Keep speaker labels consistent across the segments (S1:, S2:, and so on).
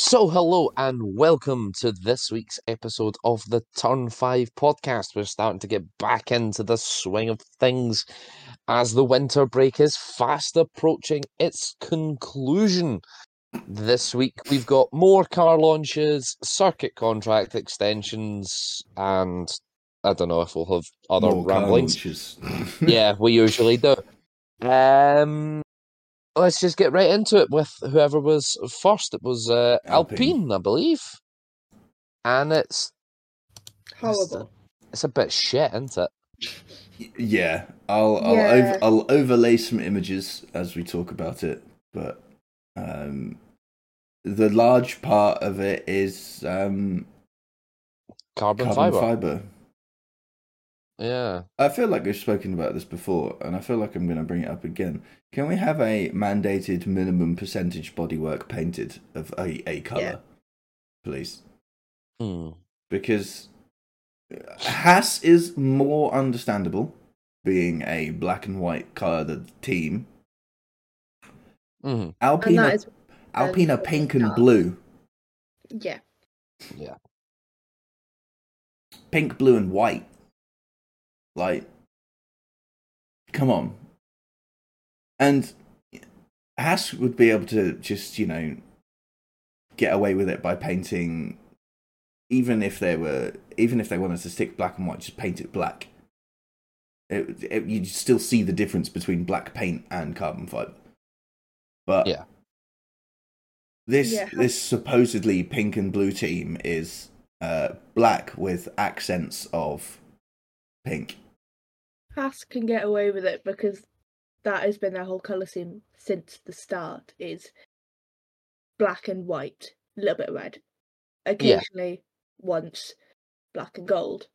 S1: So, hello and welcome to this week's episode of the Turn 5 podcast. We're starting to get back into the swing of things as the winter break is fast approaching its conclusion. This week, we've got more car launches, circuit contract extensions, and I don't know if we'll have other
S2: More
S1: ramblings. yeah, we usually do. Um, let's just get right into it with whoever was first. It was uh, Alpine.
S2: Alpine.
S1: I believe, and it's
S3: Horrible.
S1: it's a bit shit, isn't it?
S2: yeah, I'll I'll,
S3: Yeah.
S2: Over, I'll overlay some images as we talk about it, but um, the large part of it is um,
S1: Carbon,
S2: carbon
S1: fiber.
S2: fiber.
S1: Yeah.
S2: I feel like we've spoken about this before, and I feel like I'm going to bring it up again. Can we have a mandated minimum percentage bodywork painted of a, a color,
S3: Yeah.
S2: please?
S1: Hmm.
S2: Because Haas is more understandable, being a black and white colored team.
S1: hmm
S2: Alpine,
S3: And
S2: are,
S3: that is,
S2: Alpine are
S3: um,
S2: pink and blue.
S3: yeah.
S1: Yeah.
S2: Pink, blue, and white. Like, come on. And Haas would be able to just, you know, get away with it by painting, even if they were, even if they wanted to stick black and white, just paint it black. It, it, you'd still see the difference between black paint and carbon fiber. But
S1: Yeah.
S2: this
S3: Yeah.
S2: this supposedly pink and blue team is uh, black with accents of pink.
S3: Haas can get away with it because that has been their whole colour scheme since the start is black and white, a little bit of red. Occasionally once black and gold.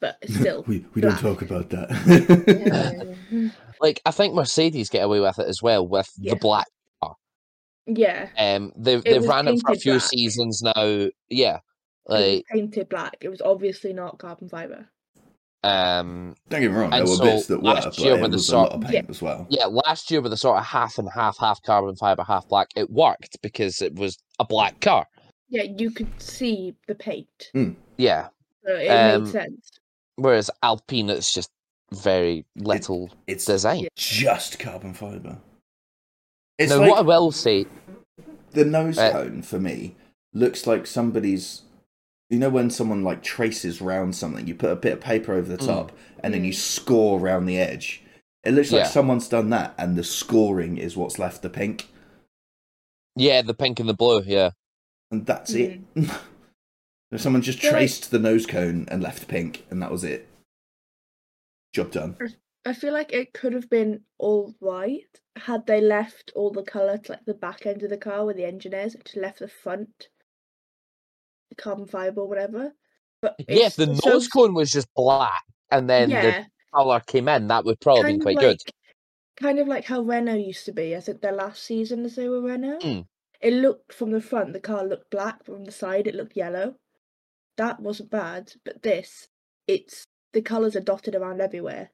S3: But still.
S2: we we
S3: black.
S2: don't talk about that.
S3: yeah.
S1: Like I think Mercedes get away with it as well with
S3: Yeah.
S1: the black.
S3: yeah.
S1: Um, they've
S3: It
S1: they've ran it for a few
S3: black.
S1: seasons now. Yeah.
S3: It was
S1: Like
S3: painted black. It was obviously not carbon fibre.
S1: Um,
S2: don't get me wrong, there
S1: And
S2: were
S1: so
S2: bits that were,
S1: last
S2: but
S1: year
S2: it
S1: when the
S2: was a
S1: sort-
S2: lot of paint
S3: Yeah.
S2: as well.
S1: yeah, last year with the sort of half and half, half carbon fiber, half black, it worked because it was a black car.
S3: Yeah, you could see the paint.
S1: Yeah.
S3: So it
S1: Um,
S3: made sense.
S1: Whereas Alpine, it's just very little it,
S2: It's
S1: design.
S2: just carbon fiber. It's
S1: now,
S2: like
S1: what I will say,
S2: the nose
S1: Uh,
S2: cone for me looks like somebody's. You know when someone like traces round something, you put a bit of paper over the
S1: Mm.
S2: top, and then you
S3: Mm.
S2: score around the edge. It looks like someone's done that, and the scoring is what's left the pink,
S1: yeah, the pink and the blue, yeah.
S2: and that's it. Someone just
S3: Feel like-
S2: traced the nose cone and left pink, and that was it. Job done.
S3: I feel like it could have been all white had they left all the colour to like the back end of the car where the engine is, and just left the front carbon fibre or whatever. But
S1: Yeah, if
S3: it's
S1: the
S3: so-
S1: nose cone was just black and then the colour came in, that would probably
S3: kind
S1: been
S3: of
S1: quite
S3: like,
S1: good.
S3: Kind of like how Renault used to be. I think their last season as they were Renault.
S1: Mm.
S3: It looked from the front, the car looked black, but from the side it looked yellow. That wasn't bad, but this, it's the colours are dotted around everywhere.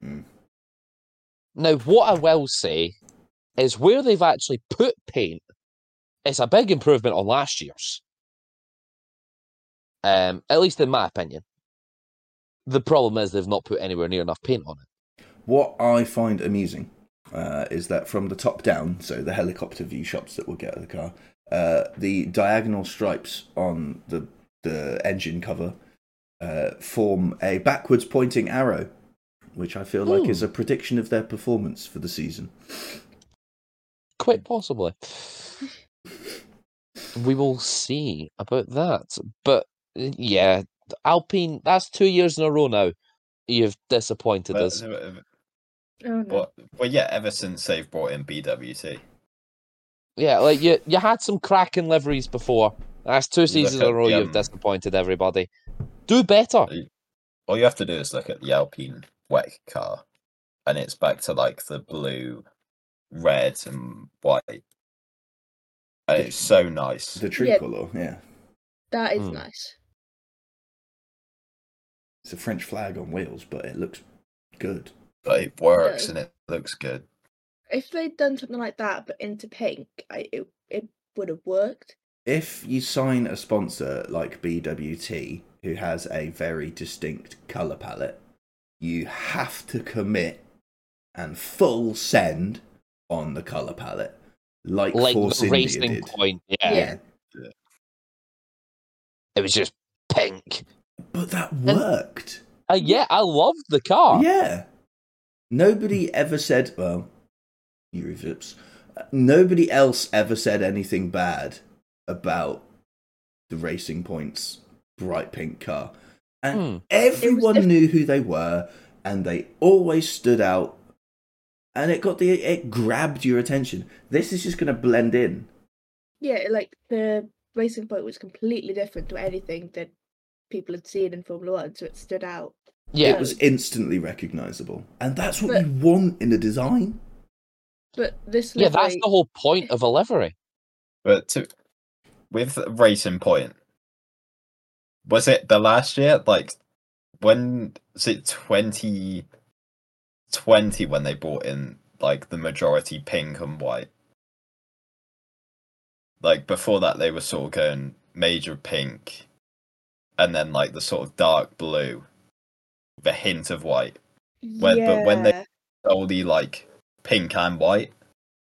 S1: Now, what I will say is where they've actually put paint, it's a big improvement on last year's. Um, at least in my opinion. The problem is they've not put anywhere near enough paint on it.
S2: What I find amusing uh, is that from the top down, so the helicopter view shots that we'll get of the car, uh, the diagonal stripes on the the engine cover uh, form a backwards pointing arrow, which I feel like is a prediction of their performance for the season.
S1: Quite possibly. we will see about that. But yeah, Alpine, that's two years in a row now. You've disappointed
S4: Well,
S1: us.
S4: uh,
S3: Oh no.
S4: well, well, yeah, ever since they've brought in BWT.
S1: Yeah, like you, you had some cracking liveries before. That's two seasons in a row
S4: the,
S1: you've
S4: um,
S1: disappointed everybody. Do better.
S4: All you have to do is look at the Alpine wet car, and it's back to like the blue, red, and white. And it's so nice.
S2: The
S3: Yeah.
S2: tricolor, yeah.
S3: That is
S1: Mm.
S3: nice.
S2: It's a French flag on wheels, but it looks good.
S4: But it works
S3: does.
S4: and it looks good.
S3: If they'd done something like that but into pink, I it, it would have worked.
S2: if you sign a sponsor like BWT, who has a very distinct color palette, you have to commit and full send on the color palette, like,
S1: like
S2: Force
S1: the
S2: India
S1: racing
S2: did.
S1: point. Yeah,
S3: Yeah.
S1: it was just pink.
S2: But that worked.
S1: Uh, yeah, I loved the car.
S2: Yeah. Nobody ever said, well, Juri Vips. Nobody else ever said anything bad about the Racing Points bright pink car. And
S1: Hmm.
S2: everyone
S3: diff-
S2: knew who they were and they always stood out and it got the it grabbed your attention. This is just going to blend in.
S3: Yeah, like the racing point was completely different to anything that people had seen in Formula One, so it stood out.
S1: yeah.
S2: It was instantly recognizable. And that's what
S3: But-
S2: you want in a design.
S3: But this
S1: yeah, that's the whole point of a livery.
S4: But to, with Racing Point, was it the last year? Like, when was it 2020 when they brought in like the majority pink and white? Like before that, they were sort of going major pink, and then like the sort of dark blue, with a hint of white. when- but when they-
S3: Yeah.
S4: Only like pink and white.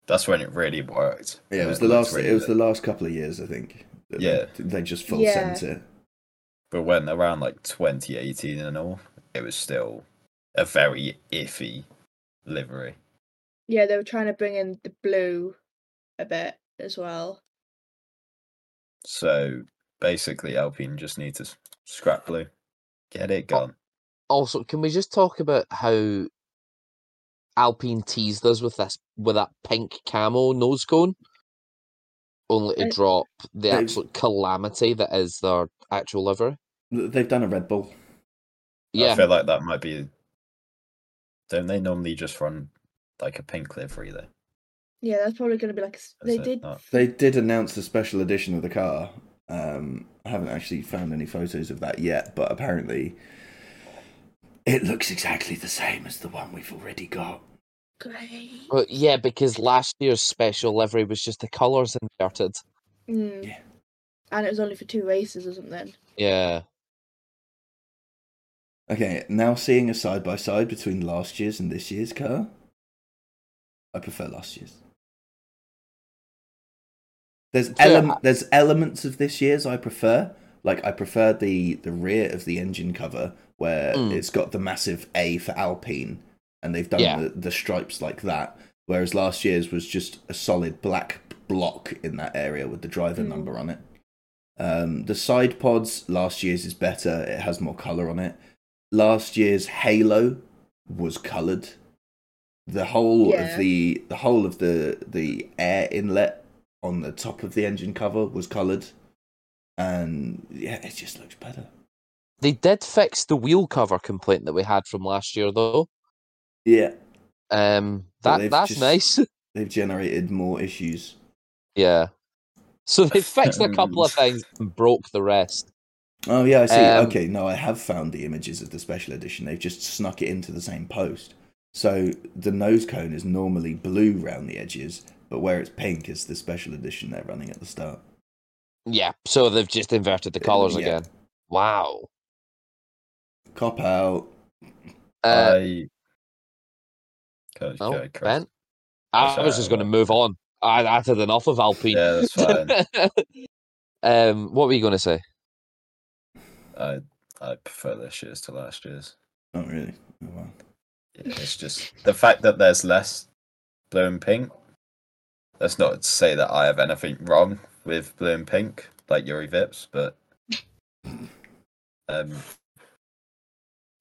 S4: That's when it really worked.
S2: Yeah, it was
S4: When
S2: the
S4: looked
S2: last.
S4: really
S2: It was
S4: good.
S2: the last couple of years, I think.
S4: Yeah.
S2: they, they just full
S3: Yeah.
S2: sent it.
S4: But when around like 2018 and all, it was still a very iffy livery.
S3: Yeah, they were trying to bring in the blue a bit as well.
S4: So basically, Alpine just need to scrap blue, get it gone.
S1: Also, can we just talk about how Alpine teased us with this with that pink camo nose cone, only to drop the
S2: they've-
S1: absolute calamity that is their actual livery.
S2: They've done a Red Bull.
S1: Yeah, I
S4: feel like that might be. Don't they normally just run like a pink livery though?
S3: Yeah, that's probably going to be like a s
S4: Is
S3: they did.
S4: not?
S2: They did announce the special edition of the car. Um, I haven't actually found any photos of that yet, but apparently it looks exactly the same as the one we've already got.
S3: Great.
S1: but yeah, because last year's special livery was just the colours inverted.
S3: Mm.
S2: Yeah.
S3: And it was only for two races or something.
S1: Yeah,
S2: Okay, now seeing a side by side between last year's and this year's car, I prefer last year's. There's ele- there's elements of this year's I prefer. Like I prefer the the rear of the engine cover where
S1: Mm.
S2: it's got the massive A for Alpine, and they've done
S1: Yeah.
S2: the, the stripes like that. Whereas last year's was just a solid black block in that area with the driver
S3: Mm.
S2: number on it. Um, the side pods last year's is better. It has more color on it. Last year's Halo was colored. The whole
S3: Yeah.
S2: of the the whole of the the air inlet on the top of the engine cover was colored, and yeah, it just looks better.
S1: they did fix the wheel cover complaint that we had from last year, though.
S2: Yeah,
S1: Um, that
S2: they've
S1: that's
S2: just-
S1: nice.
S2: they've generated more issues.
S1: yeah. So they fixed a couple of things and broke the rest.
S2: Oh yeah, I see.
S1: Um,
S2: okay, no, I have found the images of the special edition. They've just snuck it into the same post. So the nose cone is normally blue round the edges, but where it's pink is the special edition they're running at the start.
S1: Yeah, so they've just inverted the colours
S2: Yeah.
S1: again. Wow.
S2: Cop out.
S1: Uh,
S4: I. Go,
S1: oh,
S4: go,
S1: Ben? I was just going to move on. I, I had enough of Alpine.
S4: Yeah, that's fine.
S1: um, what were you going to say?
S4: I I prefer this year's to last year's.
S2: Not really?
S4: Yeah, it's just the fact that there's less blue and pink. That's not to say that I have anything wrong with blue and pink, like Juri Vips, but um,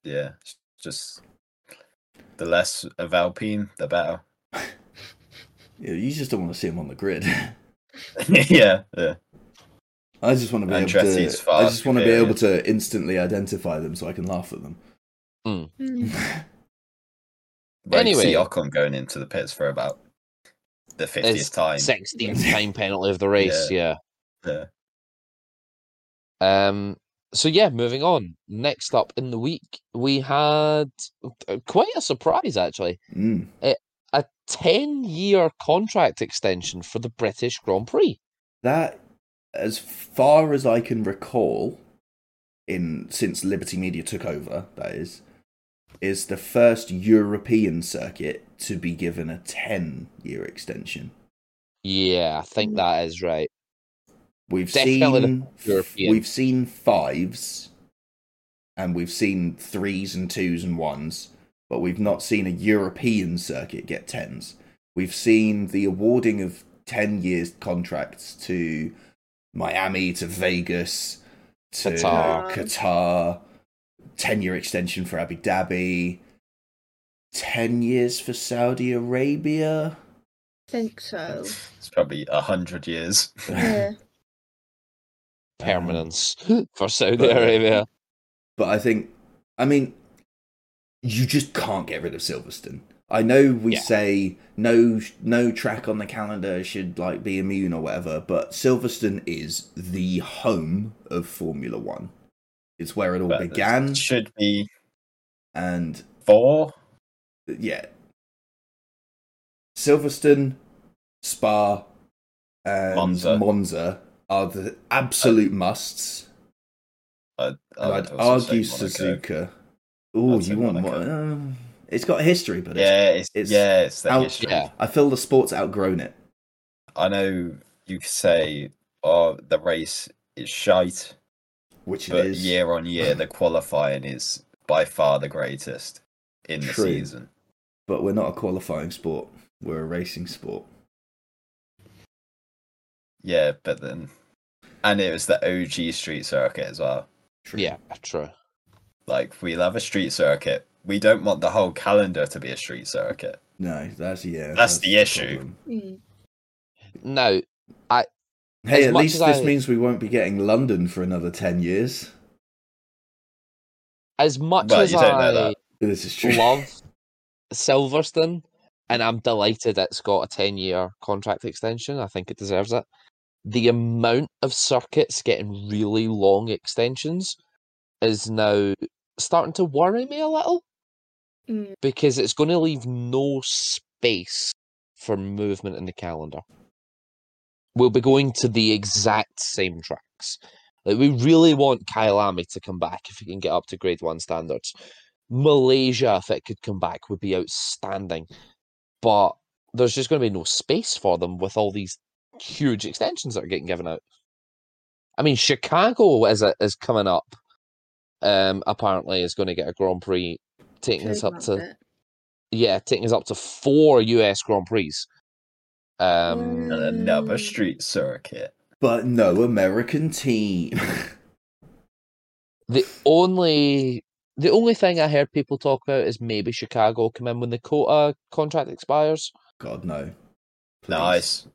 S4: yeah, it's just the less of Alpine, the better.
S2: Yeah, you just don't want to see them on the grid.
S4: yeah, yeah.
S2: I just want to be able
S4: Andretti's
S2: to. I just want to be
S4: period.
S2: able to instantly identify them so I can laugh at them.
S3: Mm.
S1: Anyway.
S4: see Ocon going into the pits for about the
S1: It's
S4: fiftieth time.
S1: 16th time penalty of the race, yeah.
S4: Yeah.
S1: Um. So yeah, moving on. Next up in the week, we had uh, quite a surprise actually.
S2: Mm.
S1: A ten-year contract extension for the British Grand Prix.
S2: That as far as I can recall, in since Liberty Media took over, that is, is the first European circuit to be given a ten-year extension.
S1: Yeah, I think
S3: Mm.
S1: that is right.
S2: We've
S1: Definitely
S2: seen
S1: European.
S2: we've seen fives, and we've seen threes and twos and ones, but we've not seen a European circuit get tens. We've seen the awarding of ten years contracts to Miami, to Vegas, to
S1: Qatar.
S2: Qatar, ten year extension for Abu Dhabi, ten years for Saudi Arabia.
S3: I think so.
S4: It's probably a hundred years.
S3: Yeah.
S1: Permanence for Saudi
S2: but-
S1: Arabia.
S2: But I think, I mean, you just can't get rid of Silverstone. I know we
S1: Yeah.
S2: say no, no track on the calendar should like be immune or whatever, but Silverstone is the home of Formula One. It's where it all
S4: But it
S2: began,
S4: should be
S2: and
S4: four.
S2: Yeah, Silverstone, Spa, and
S4: Monza.
S2: Monza are the absolute musts.
S4: I,
S2: And
S4: I
S2: I'd argue. Suzuka. Oh, you want
S4: Monaco.
S2: Mo- um, It's got a history, but
S4: Yeah, it's,
S2: it's
S4: yeah, it's the
S2: out-
S4: history.
S1: Yeah.
S2: I feel the sport's outgrown it.
S4: I know you could say, oh, the race is shite,
S2: Which
S4: but
S2: is.
S4: year on year, the qualifying is by far the greatest in the season.
S2: But we're not a qualifying sport. We're a racing sport.
S4: Yeah, but then, and it was the OG street circuit as well.
S2: True.
S1: Yeah, true.
S4: Like we love a street circuit. We don't want the whole calendar to be a street circuit.
S2: No, that's yeah.
S4: That's the issue.
S2: problem.
S3: Mm.
S1: Now,
S2: Hey, at least this
S1: I-
S2: means we won't be getting London for another ten years.
S1: as much
S4: Well,
S1: as
S4: you don't know
S1: I
S4: that.
S2: This is true.
S1: love Silverstone, and I'm delighted it's got a 10 year contract extension. I think it deserves it. The amount of circuits getting really long extensions is now starting to worry me a little
S3: Mm.
S1: because it's going to leave no space for movement in the calendar. We'll be going to the exact same tracks. Like we really want Kyle Kyalami to come back if he can get up to grade one standards. Malaysia, if it could come back, would be outstanding. But there's just going to be no space for them with all these huge extensions that are getting given out. I mean, Chicago is a, is coming up. Um, apparently, is going to get a Grand Prix, taking us up to
S3: it.
S1: yeah, taking us up to four US Grand Prix. Um,
S4: And another street circuit.
S2: But no American team.
S1: the only the only thing I heard people talk about is maybe Chicago come in when the COTA contract expires,
S2: God no.
S4: Nice.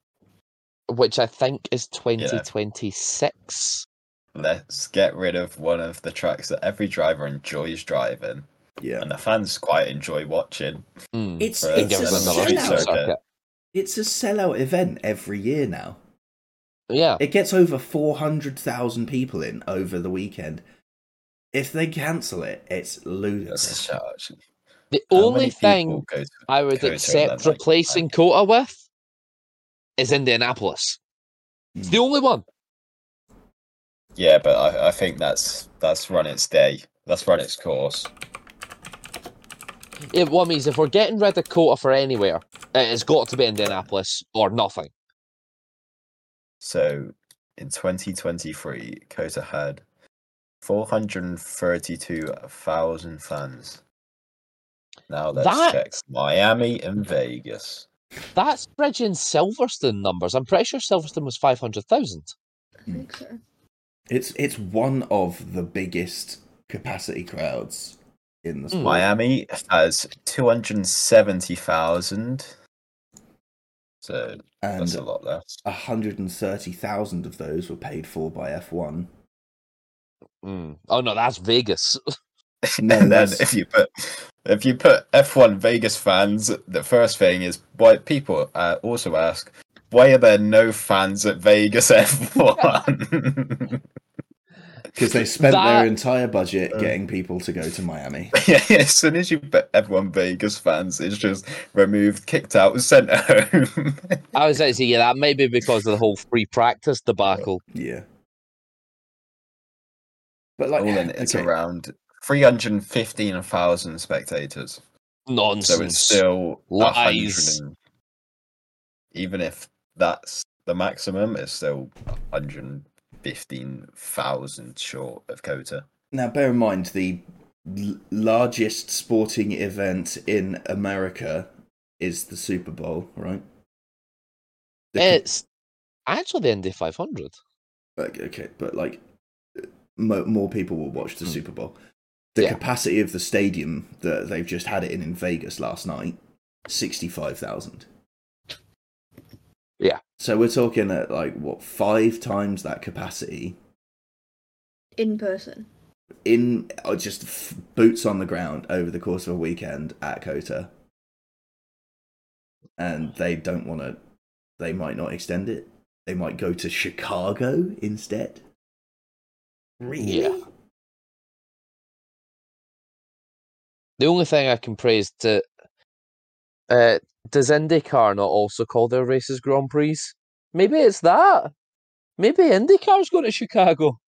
S1: which I think is twenty twenty six.
S4: Let's get rid of one of the tracks that every driver enjoys driving,
S2: Yeah.
S4: and the fans quite enjoy watching. Hmm.
S2: It's
S1: it's
S2: a
S1: us
S4: instance,
S2: sellout.
S4: circuit.
S1: circuit.
S2: It's a sellout event every year now.
S1: Yeah,
S2: It gets over 400,000 people in over the weekend. If they cancel it, it's
S4: That's a
S2: ludicrous.
S4: shout. actually.
S1: the
S4: How
S1: only thing
S4: to-
S1: I would
S4: go to
S1: accept
S4: event like
S1: replacing COTA with is Indianapolis. It's the hmm. only one.
S4: Yeah, but I, I think that's that's run its day. That's run its course.
S1: It what means if we're getting rid of COTA for anywhere, it's got to be Indianapolis or nothing.
S4: So in 2023, COTA had 432,000 fans. Now let's
S1: That-
S4: check Miami and Vegas.
S1: That's bridging Silverstone numbers. I'm pretty sure Silverstone was five hundred thousand.
S3: I think so.
S2: It's it's one of the biggest capacity crowds in the
S1: Mm.
S2: sport.
S4: Miami has 270,000. So that's a
S2: and
S4: lot less.
S2: 130,000 of those were paid for by F1.
S1: Mm. Oh no, that's Vegas.
S2: No,
S4: and then if you put if you put F1 Vegas fans, the first thing is why people uh, also ask why are there no fans at Vegas F1?
S2: because they spent
S1: That-
S2: their entire budget
S4: Uh.
S2: getting people to go to Miami.
S4: yeah, as soon as you bet everyone Vegas fans, it's just removed, kicked out, sent home.
S1: I was going to say, yeah, that may be because of the whole free practice debacle.
S2: Yeah. But like,
S4: All in, it's
S2: okay,
S4: around 315,000 spectators.
S1: Nonsense.
S4: So it's still a
S1: Lies.
S4: hundred and even if that's the maximum, it's still 115,000 short of COTA.
S2: now bear in mind the l- largest sporting event in America is the Super Bowl, right? The ca-
S1: It's actually the Indy 500.
S2: Like, okay, but like mo- more people will watch the
S1: Hmm.
S2: Super Bowl. The
S1: Yeah.
S2: capacity of the stadium that they've just had it in in Vegas last night, sixty-five thousand.
S1: Yeah.
S2: So we're talking at like what five times that capacity
S3: in person.
S2: in uh, just f- boots on the ground over the course of a weekend at COTA, and they don't want to. They might not extend it. They might go to Chicago instead. Really?
S1: Yeah. The only thing I can praise to uh, does IndyCar not also call their races Grand Prix? Maybe it's that. Maybe IndyCar's going to Chicago.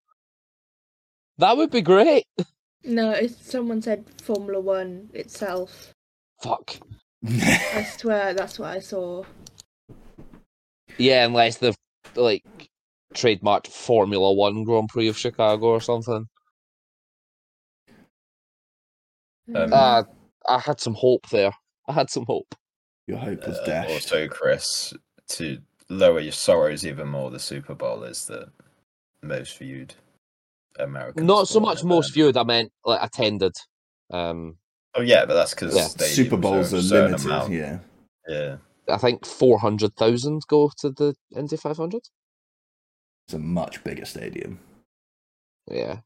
S1: That would be great.
S3: No, it's, someone said Formula One itself.
S1: Fuck.
S3: I swear that's what I saw.
S1: Yeah, unless they've like trademarked Formula One Grand Prix of Chicago or something.
S4: Um.
S1: Uh, I had some hope there. I had some hope.
S2: Your hope was
S4: Uh,
S2: dashed.
S4: also, Chris, to lower your sorrows even more, the Super Bowl is the most viewed American.
S1: Not so much
S4: event.
S1: most viewed. I meant like attended. Um,
S4: Oh yeah, but that's because
S1: Yeah.
S2: Super Bowls are limited. Yeah.
S4: Yeah.
S1: I think four hundred thousand go to the Indy five hundred.
S2: It's a much bigger stadium.
S1: Yeah.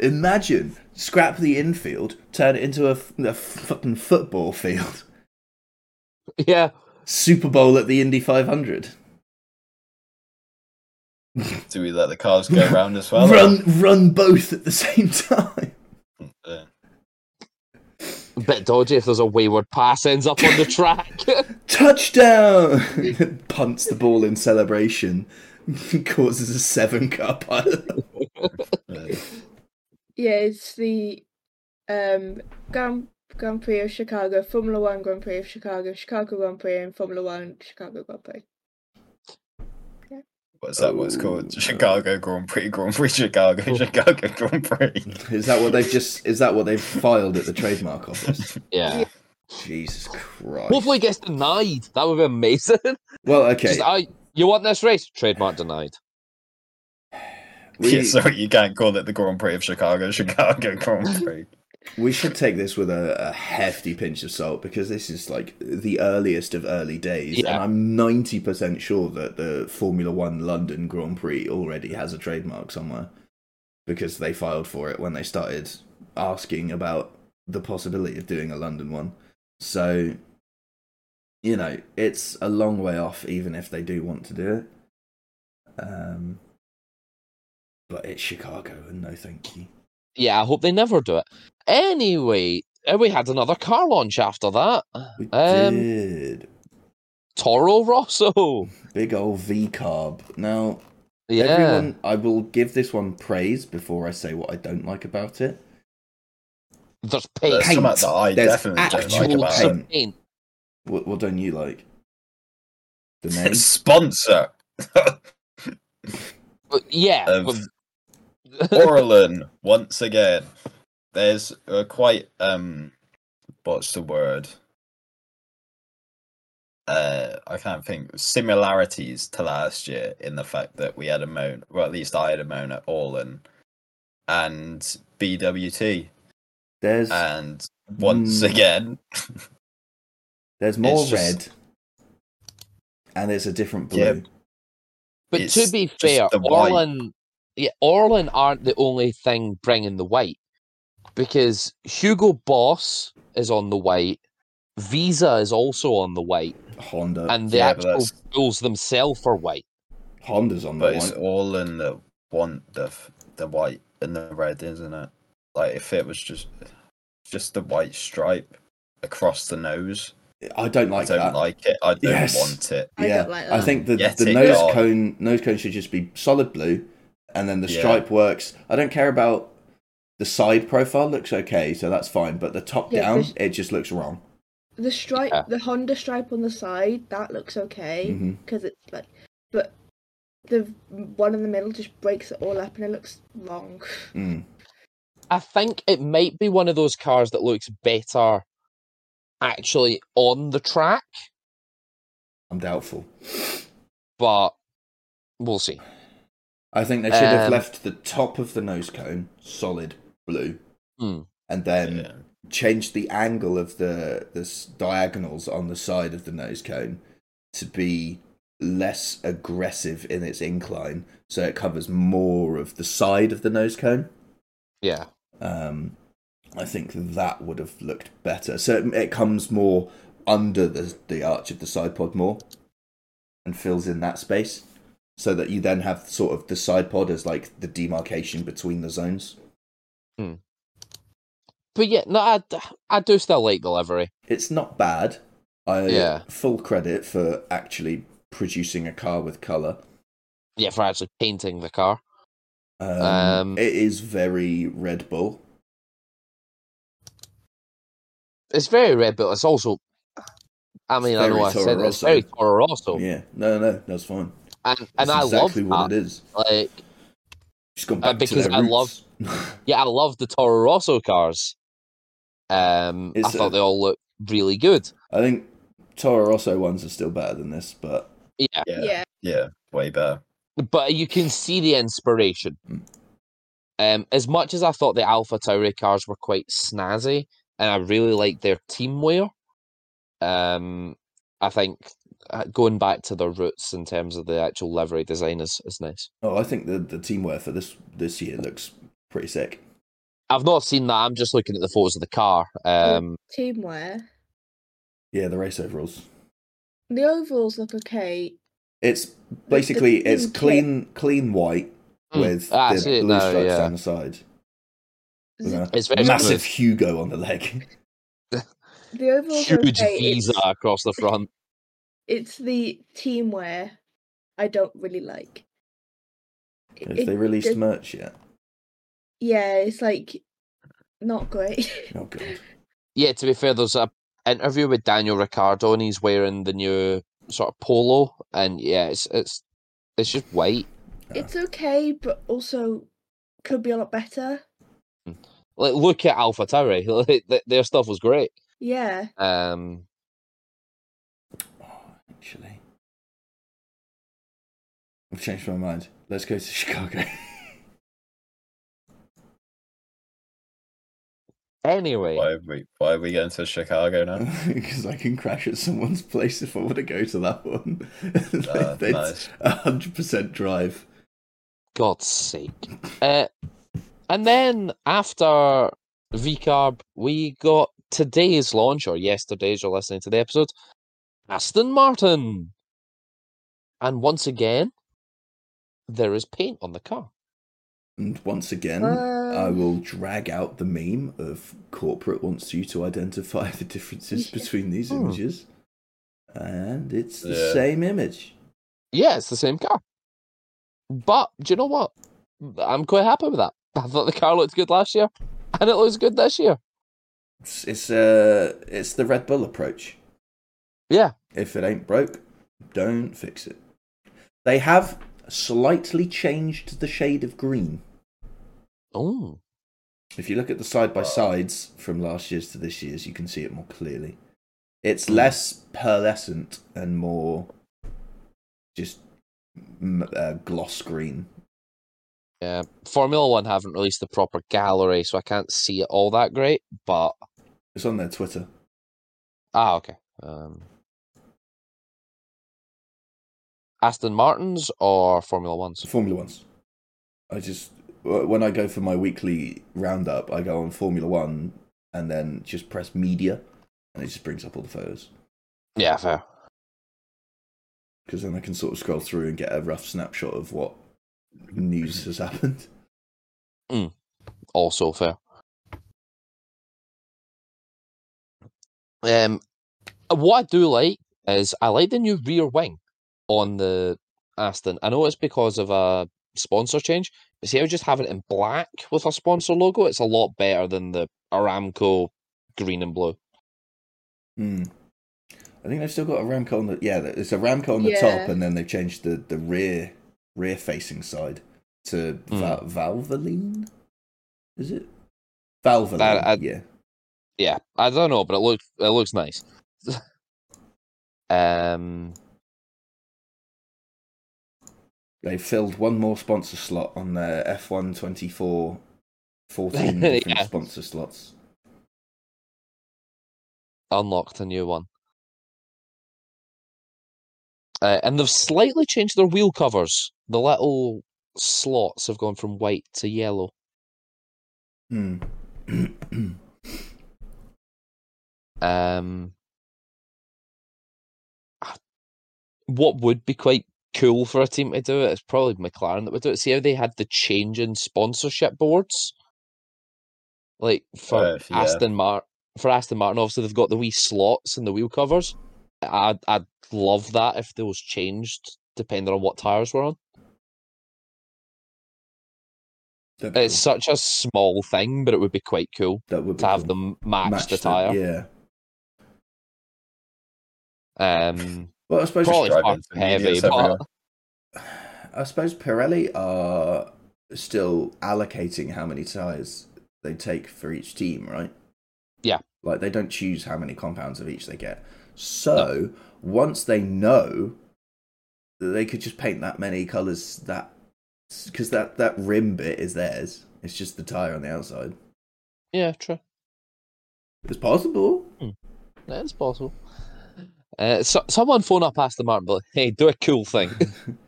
S2: Imagine scrap the infield, turn it into a fucking football field.
S1: Yeah.
S2: Super Bowl at the Indy 500.
S4: Do we let the cars go around as well? or-
S2: run, run both at the same time.
S4: Yeah.
S1: A bit dodgy if there's a wayward pass ends up on the track.
S2: Touchdown! Punts the ball in celebration, causes a seven car pilot.
S4: Yeah.
S3: Yeah, it's the um Grand Grand Prix of Chicago, Formula One Grand Prix of Chicago, Chicago Grand Prix, and Formula One Chicago Grand Prix.
S4: What's that? What's called Chicago Grand Prix, Grand Prix Chicago, Chicago Grand Prix.
S2: Is that what they've just? Is that what they've filed at the trademark office?
S1: yeah.
S2: Jesus Christ!
S1: Hopefully it gets denied. That would be amazing.
S2: Well, okay.
S1: Just, I, you want this race? Trademark denied.
S2: we,
S4: Yeah, sorry, you can't call it the Grand Prix of Chicago, Chicago Grand Prix.
S2: we should take this with a, a hefty pinch of salt because this is like the earliest of early days,
S1: Yeah.
S2: and I'm ninety percent sure that the Formula One London Grand Prix already has a trademark somewhere because they filed for it when they started asking about the possibility of doing a London one. So, you know, it's a long way off, even if they do want to do it. Um, but it's Chicago, and no thank you.
S1: Yeah, I hope they never do it. Anyway, uh, we had another car launch after that.
S2: We
S1: Um,
S2: did.
S1: Toro Rosso.
S2: Big old VCarb. Now,
S1: Yeah.
S2: everyone, I will give this one praise before I say what I don't like about it.
S1: There's paint.
S4: There's something that I
S2: There's
S4: definitely don't like
S2: actual
S4: about
S2: paint.
S4: it.
S1: paint.
S2: What, what don't you like? The name?
S4: Sponsor
S1: But yeah.
S4: Of-
S1: but-
S4: Orlen once again. There's uh, quite um, what's the word? Uh, I can't think similarities to last year in the fact that we had a moan, well at least I had a moan at Orlen and BWT,
S2: There's
S4: and once
S2: Mm.
S4: again,
S2: there's more
S4: just-
S2: red, and there's a different blue.
S4: Yeah.
S1: But
S4: It's
S1: to be fair,
S4: the white.
S1: Orlen, yeah, Orlen aren't the only thing bringing the white, because Hugo Boss is on the white, Visa is also on the white,
S2: Honda.
S1: and the
S4: Yeah,
S1: actual
S4: that's-
S1: bulls themselves are white.
S2: Honda's on the
S4: but it's
S2: one.
S4: Orlen that want the the white and the red, isn't it? Like if it was just just the white stripe across the nose,
S2: I don't like
S4: I don't
S2: that.
S4: like it. I don't
S2: Yes.
S4: want it.
S3: I
S2: yeah,
S3: don't like
S2: I think the
S4: Get
S2: the nose
S4: gone.
S2: cone nose cone should just be solid blue, and then the
S4: Yeah.
S2: stripe works. I don't care about the side profile. Looks okay, so that's fine. But the top
S3: Yeah,
S2: down,
S3: this-
S2: it just looks wrong.
S3: The stripe,
S1: Yeah.
S3: the Honda stripe on the side, that looks okay because it's like, but the one in the middle just breaks it all up and it looks wrong.
S2: Mm.
S1: I think it might be one of those cars that looks better actually on the track,
S2: I'm doubtful.
S1: but we'll see.
S2: I think they should have
S1: Um,
S2: left the top of the nose cone solid blue,
S1: Hmm.
S2: and then
S4: Yeah.
S2: changed the angle of the the s- diagonals on the side of the nose cone to be less aggressive in its incline, so it covers more of the side of the nose cone.
S1: Yeah.
S2: Um, I think that would have looked better. So it, it comes more under the the arch of the side pod more, and fills in that space, so that you then have sort of the side pod as like the demarcation between the zones.
S1: But yeah, no, I, I do still like the livery.
S2: It's not bad. I
S1: Yeah.
S2: full credit for actually producing a car with color.
S1: Yeah, for actually painting the car.
S2: Um,
S1: Um,
S2: it is very Red Bull.
S1: It's very Red but It's also, I mean, I
S2: very
S1: know I said it, it's very Toro Rosso,
S2: Yeah, no, no, that's fine.
S1: and
S2: That's
S1: and I
S2: exactly
S1: love
S2: what
S1: that.
S2: it is.
S1: Like,
S2: Just gone
S1: Uh,
S2: back to
S1: because
S2: their
S1: I love- yeah, I love the Toro Rosso cars. Um, I thought
S2: a-
S1: they all looked really good.
S2: I think Toro Rosso ones are still better than this, but
S1: Yeah,
S4: Yeah.
S3: Yeah,
S4: Yeah. Way better.
S1: but you can see the inspiration.
S2: Mm.
S1: Um, as much as I thought the Alpha Tauri cars were quite snazzy, and I really like their team wear, um, I think uh, going back to their roots in terms of the actual livery design is, is nice.
S2: oh, I think the the teamwear for this this year looks pretty sick.
S1: I've not seen that. I'm just looking at the photos of the car. Um,
S3: teamwear.
S2: Yeah, the race overalls.
S3: The overalls look okay.
S2: It's basically it's
S3: team kit-
S2: clean clean white
S1: mm,
S2: with
S1: ah,
S2: the blue stripes
S1: yeah.
S2: down the side. With
S1: It's very
S2: massive
S1: smooth.
S2: Hugo on the leg.
S3: The overalls are
S1: Huge
S3: okay.
S1: visa across the front.
S3: it's the team wear I don't really like. It-
S2: Have
S3: it
S2: they released
S3: does-
S2: merch yet?
S3: yeah, it's like not great.
S2: Oh god.
S1: Yeah, to be fair, there's a interview with Daniel Ricciardo, and he's wearing the new sort of polo, and yeah, it's it's it's just white. Ah.
S3: it's okay, but also could be a lot better.
S1: Like, look at Alpha Tauri; like, their stuff was great.
S3: Yeah,
S1: Um,
S2: Oh, actually. I've changed my mind. Let's go to Chicago.
S1: anyway,
S4: Why are we why are we going to Chicago now?
S2: Because I can crash at someone's place if I want to go to that one.
S4: Uh,
S2: It's
S4: nice.
S2: a hundred percent drive.
S1: God's sake. Uh, and then after VCarb, we got today's launch, or yesterday's, you're listening to the episode, Aston Martin. And once again, there is paint on the car.
S2: And once again, I will drag out the meme of corporate wants you to identify the differences
S3: Yeah.
S2: between these
S1: Hmm.
S2: images. And it's the
S4: Yeah.
S2: same image.
S1: Yeah, it's the same car. But do you know what? I'm quite happy with that. I thought the car looked good last year, and it looks good this year.
S2: It's it's, uh, it's the Red Bull approach.
S1: Yeah.
S2: If it ain't broke, don't fix it. They have slightly changed the shade of green.
S1: Oh,
S2: If you look at the side by sides from last year's to this year's, you can see it more clearly. It's
S1: Hmm.
S2: less pearlescent and more just uh, gloss green.
S1: Yeah. Formula One haven't released the proper gallery, so I can't see it all that great. But
S2: It's on their Twitter.
S1: ah, okay. Um, Aston Martins or Formula Ones?
S2: Formula Ones. I just when I go for my weekly roundup, I go on Formula One and then just press media, and it just brings up all the photos.
S1: Yeah, fair.
S2: Because then I can sort of scroll through and get a rough snapshot of what news has happened.
S1: Also fair. Um, what I do like is I like the new rear wing on the Aston. I know it's because of a sponsor change, but see, I just have it in black with a sponsor logo. It's a lot better than the Aramco green and blue.
S2: Hmm. I think they've still got a Ramco on the yeah. It's Aramco on the
S3: Yeah.
S2: top, and then they've changed the the rear rear facing side to Val- Valvoline. Is it Valvoline?
S1: That- I-
S2: yeah.
S1: Yeah, I don't know, but it looks it looks nice. um,
S2: They filled one more sponsor slot on their F1 24 14 different
S1: Yeah.
S2: sponsor slots.
S1: unlocked a new one. Uh, and they've slightly changed their wheel covers. The little slots have gone from white to yellow.
S2: Hmm.
S1: Um, what would be quite cool for a team to do it is probably McLaren that would do it. See how they had the change in sponsorship boards, like for
S4: Uh, yeah.
S1: Aston Martin. For Aston Martin, obviously they've got the wee slots in the wheel covers. I'd I'd love that if those changed depending on what tires were on. It's such a small thing, but it would be quite cool
S2: that would
S1: to have them match, the
S2: them,
S1: tire.
S2: Yeah.
S1: Um,
S2: Well, I suppose
S1: probably
S4: drive
S1: far
S4: into
S1: too heavy, but.
S2: I suppose Pirelli are still allocating how many tires they take for each team, right?
S1: Yeah.
S2: Like they don't choose how many compounds of each they get. So once they know that they could just paint that many colors, that because that that rim bit is theirs. It's just the tire on the outside.
S1: yeah, true.
S2: It's possible.
S1: That's possible. Uh, so, someone phone up Aston Martin, but hey, do a cool thing.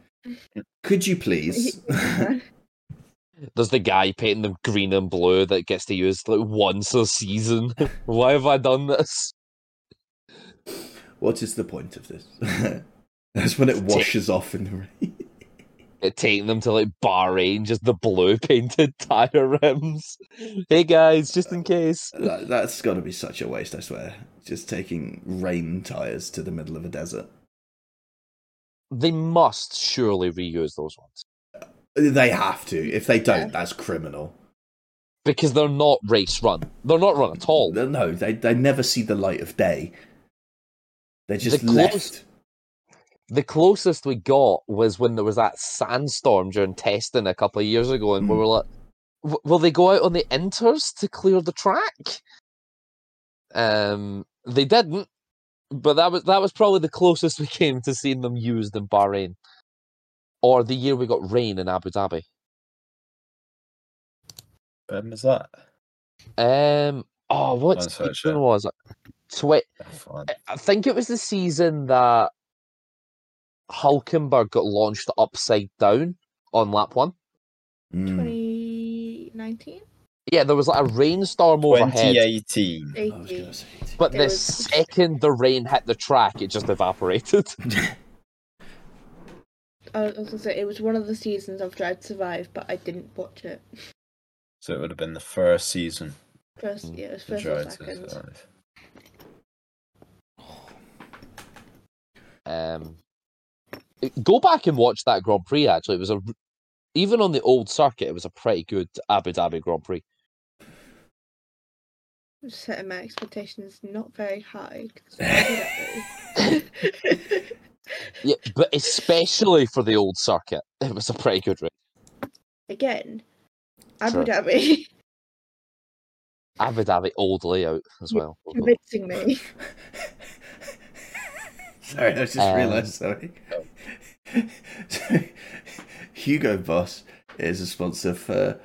S2: Could you please?
S1: There's the guy painting them green and blue that gets to use like once a season. Why have I done this?
S2: What is the point of this? That's when it washes off in the rain.
S1: Uh, Taking them to like Bahrain, just the blue painted tire rims. Hey guys, just in case.
S2: That, that's got to be such a waste, I swear. Just taking rain tires to the middle of a desert.
S1: They must surely reuse those ones
S2: They have to. If they don't,
S3: Yeah.
S2: that's criminal.
S1: because they're not race run. They're not run at all.
S2: No, they they never see the light of day. They're just
S1: The close-
S2: left.
S1: The closest we got was when there was that sandstorm during testing a couple of years ago, and we
S2: Hmm.
S1: were like, "Will they go out on the inters to clear the track?" Um, they didn't, but that was that was probably the closest we came to seeing them used in Bahrain, or the year we got rain in Abu Dhabi.
S4: When was that?
S1: Um, oh, what season
S4: it.
S1: was it? Twi- I think it was the season that Hulkenberg got launched upside down on lap one.
S2: Mm.
S3: 2019?
S1: Yeah, there was like a rainstorm overhead,
S4: 2018.
S2: I was
S3: 18.
S2: gonna say
S1: but
S3: It
S1: the
S3: was-
S1: second the rain hit the track, it just evaporated.
S3: I was going to say, it was one of the seasons of Drive to Survive, but I didn't watch it.
S4: So it would have been the first season.
S3: First, yeah, it was
S4: of
S3: first or
S4: Drive to
S3: second.
S4: Survive.
S1: Um, go back and watch that Grand Prix. Actually, it was a even on the old circuit, it was a pretty good Abu Dhabi Grand Prix.
S3: I'm setting my expectations not very high. I'm good at it.
S1: Yeah, but especially for the old circuit, it was a pretty good race.
S3: Again, Abu. Dhabi
S1: Abu Dhabi old layout as well.
S3: convincing me.
S2: sorry, I just
S1: Um,
S2: realised. Sorry. so, Hugo Boss is a sponsor for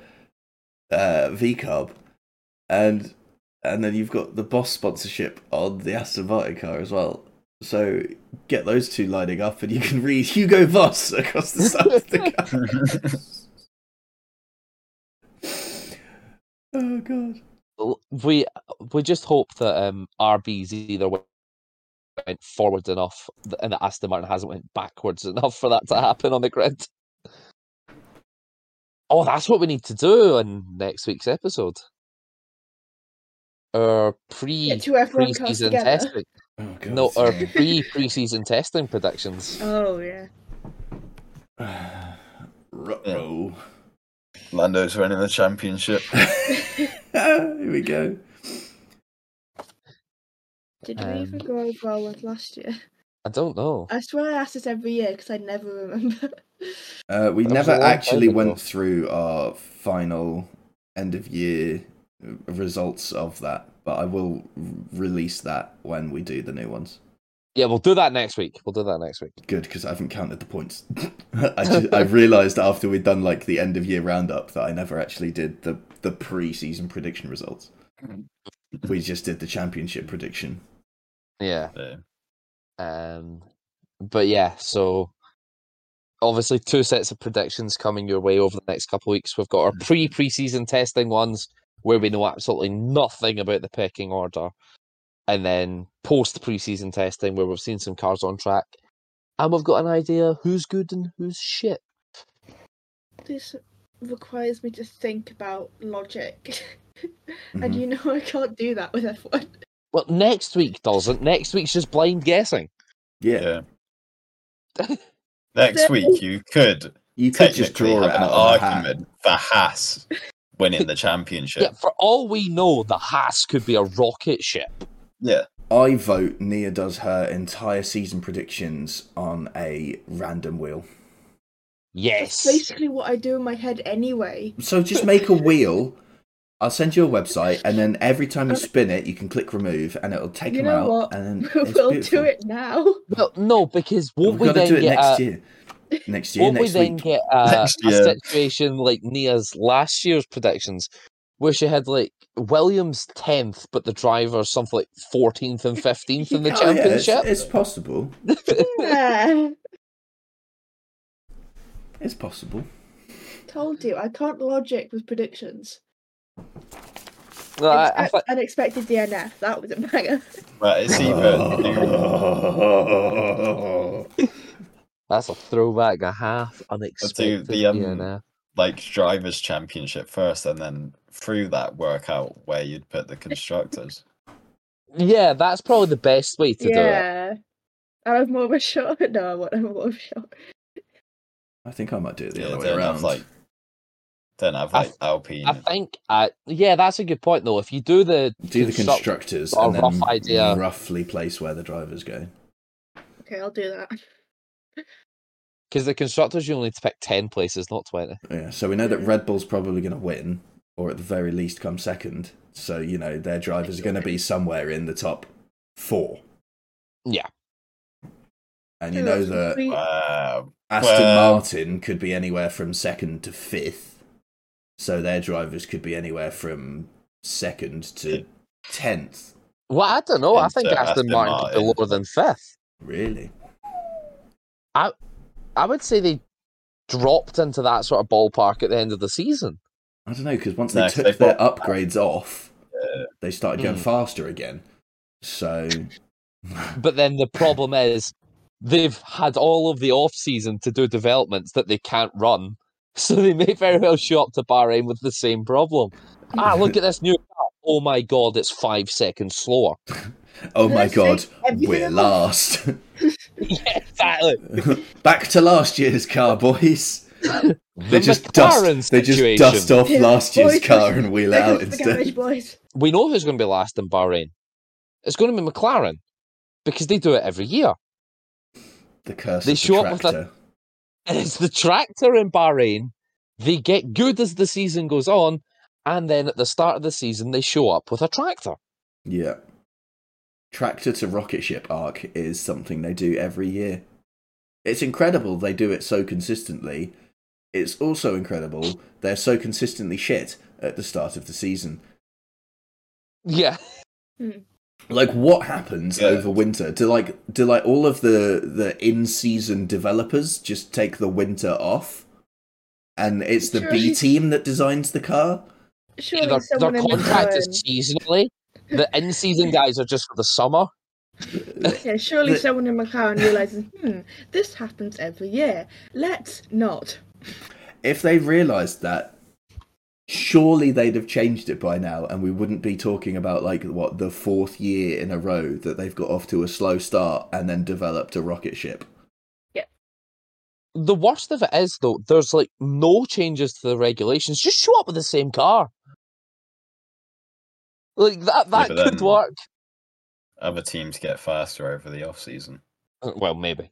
S2: uh, VCarb, and and then you've got the Boss sponsorship on the Aston Martin car as well. So get those two lining up, and you can read Hugo Boss across the side of the car. oh god.
S1: We we just hope that um, RB's either went went forward enough and that Aston Martin hasn't went backwards enough for that to happen on the grid. Oh, that's what we need to do in next week's episode. Our pre
S3: Get to everyone cast
S1: preseason testing.
S2: Oh, God.
S1: No, our pre preseason testing predictions.
S3: Oh yeah.
S2: Ruh-roh.
S4: Lando's winning the championship.
S2: Here we go.
S3: Did we even
S1: Um,
S3: go over our one last year?
S1: I don't know.
S3: I swear I ask this every year because I never remember.
S2: Uh, we
S1: That
S2: never
S1: a long time
S2: actually
S1: ago.
S2: went through our final end of year uh, results of that, but I will r- release that when we do the new ones.
S1: Yeah, we'll do that next week. We'll do that next week.
S2: Good because I haven't counted the points. I just, I realised after we'd done like the end of year roundup that I never actually did the the pre-season prediction results. We just did the championship prediction.
S1: Yeah.
S4: Yeah.
S1: Um, but yeah, so obviously two sets of predictions coming your way over the next couple of weeks. We've got our pre preseason testing ones where we know absolutely nothing about the pecking order, and then post preseason testing where we've seen some cars on track, and we've got an idea who's good and who's shit.
S3: this requires me to think about logic, and
S2: Mhm.
S3: you know I can't do that with F1.
S1: Well, next week doesn't. Next week's just blind guessing.
S2: Yeah,
S4: Yeah. Next week you could
S2: you could just draw
S4: have an
S2: out of a hat.
S4: argument for Haas winning the championship.
S1: Yeah, for all we know, the Haas could be a rocket ship.
S4: Yeah.
S2: I vote Nia does her entire season predictions on a random wheel.
S1: Yes.
S3: That's basically what I do in my head anyway.
S2: So just make a wheel. I'll send you a website, and then every time you spin it, you can click remove, and it'll take
S3: you
S2: them
S3: know
S2: out.
S3: what?
S2: And then it's
S3: we'll
S2: beautiful.
S3: do it now.
S1: Well, no, because won't
S2: We've
S1: we
S2: got to
S1: then
S2: do it
S1: get
S2: next
S1: a,
S2: year. Next year,
S1: won't we
S2: next
S1: then
S2: week.
S1: get a,
S4: Next
S1: a situation like Nia's last year's predictions, where she had like Williams tenth, but the driver something like fourteenth and fifteenth in the
S2: Oh, yeah, it's-
S1: championship?
S2: it's, possible.
S3: Yeah.
S2: It's possible.
S3: Told you, I can't logic with predictions.
S1: No, I, I
S3: Expect-
S1: thought-
S3: unexpected DNF. That was a banger.
S4: Right, it's either you
S1: that's a throwback, a half unexpected.
S4: the, um,
S1: DNF.
S4: like drivers championship first and then through that work out where you'd put the constructors.
S1: Yeah, that's probably the best way to do it.
S3: yeah. I have more of a shot. No, I won't have more of a shot.
S2: I think I might do it the
S4: Yeah,
S2: other way around.
S4: have like don't have
S1: I
S4: like
S1: th-
S4: Alpine.
S1: I think, uh, yeah, that's a good point though. If you do the
S2: do the constructors
S1: a
S2: and then
S1: idea.
S2: roughly place where the drivers go.
S3: Okay, I'll do that.
S1: because the constructors you only need to pick ten places, not twenty.
S2: Yeah, so we know that Red Bull's probably going to win, or at the very least come second. So you know their drivers are going to be somewhere in the top four,
S1: Yeah,
S2: and you know that
S3: We-
S4: Wow.
S2: Aston
S4: Well-
S2: Martin could be anywhere from second to fifth, so their drivers could be anywhere from second to tenth.
S1: well, I don't know. I think
S4: Into
S1: Aston,
S4: Aston
S1: Martin, could be lower than fifth.
S2: Really?
S1: I I would say they dropped into that sort of ballpark at the end of the season.
S2: I don't know because once
S4: No,
S2: they
S4: 'cause
S2: took
S4: they've
S2: their
S4: got-
S2: upgrades off,
S4: Yeah.
S2: they started going
S1: Mm.
S2: faster again. So
S1: But then the problem is they've had all of the off season to do developments that they can't run. So they may very well show up to Bahrain with the same problem. Ah, look at this new car. Oh my god, it's five seconds slower.
S2: oh my god, we're last.
S1: yeah, exactly.
S2: Back to last year's car, boys.
S1: The
S2: They just
S1: McLaren
S2: dust. They just dust off
S3: Yeah,
S2: last year's
S3: boys,
S2: car and wheel it out
S3: goes the garage
S2: instead.
S3: boys.
S1: We know who's going to be last in Bahrain. It's going to be McLaren because they do it every year.
S2: The curse
S1: They
S2: of
S1: show
S2: the
S1: up with a-
S2: tractor.
S1: And it's the tractor in Bahrain. They get good as the season goes on, and then at the start of the season, they show up with a tractor.
S2: Yeah. Tractor to rocket ship arc is something they do every year. It's incredible they do it so consistently. It's also incredible they're so consistently shit at the start of the season.
S1: Yeah. Hmm.
S2: Like what happens
S4: Yeah.
S2: over winter? Do like do like all of the the in season developers just take the winter off? And it's the
S3: Sure,
S2: B team that designs the car?
S3: Surely
S1: They're,
S3: someone
S1: they're
S3: in McLaren.
S1: seasonally. The in season guys are just for the summer.
S3: Yeah, surely
S2: The-
S3: someone in McLaren realizes, hmm, this happens every year. Let's not.
S2: if they realised that, surely they'd have changed it by now, and we wouldn't be talking about like what the fourth year in a row that they've got off to a slow start and then developed a rocket ship. Yeah.
S1: The worst of it is though, there's like no changes to the regulations. Just show up with the same car. Like that that
S4: but
S1: could work.
S4: Other teams get faster over the off season,
S1: Uh, Well, maybe.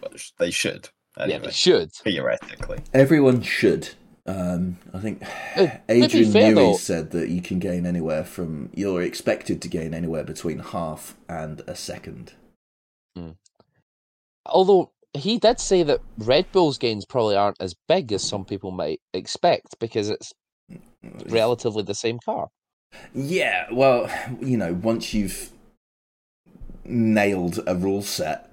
S4: but they should
S1: Yeah, they should.
S4: theoretically.
S2: Everyone should. Um, I think Adrian
S1: fair,
S2: Newey
S1: though-
S2: said that you can gain anywhere from you're expected to gain anywhere between half and a second.
S1: Although he did say that Red Bull's gains probably aren't as big as some people might expect because it's relatively the same car.
S2: Yeah, well, you know, once you've nailed a rule set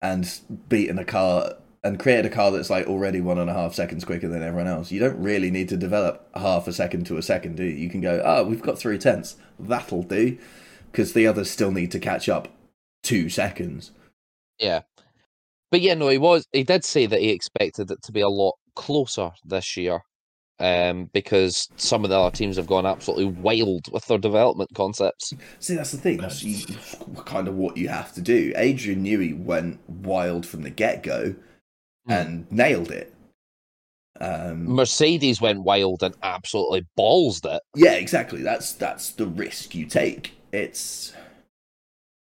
S2: and beaten a car and created a car that's like already one and a half seconds quicker than everyone else, you don't really need to develop half a second to a second, do you? You can go, oh, we've got three tenths. That'll do. Because the others still need to catch up two seconds.
S1: Yeah. But yeah, no, he was he did say that he expected it to be a lot closer this year. Um, because some of the other teams have gone absolutely wild with their development concepts.
S2: See, that's the thing. That's you, kind of what you have to do. Adrian Newey went wild from the get go
S1: Hmm.
S2: and nailed it. Um,
S1: Mercedes went wild and absolutely ballsed it.
S2: Yeah, exactly. That's that's the risk you take. It's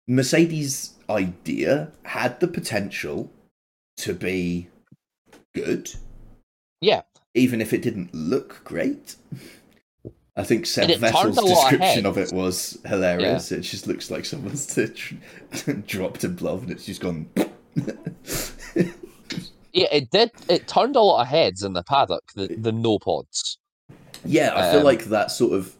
S2: Mercedes' idea had the potential to be good,
S1: Yeah.
S2: even if it didn't look great. I think Seb Vettel's
S1: of
S2: description of it was hilarious. It just looks like someone's dropped a glove and it's just gone.
S1: Yeah, it did it turned a lot of heads in the paddock, the, the no pods.
S2: Yeah, I feel
S1: Um,
S2: like that sort of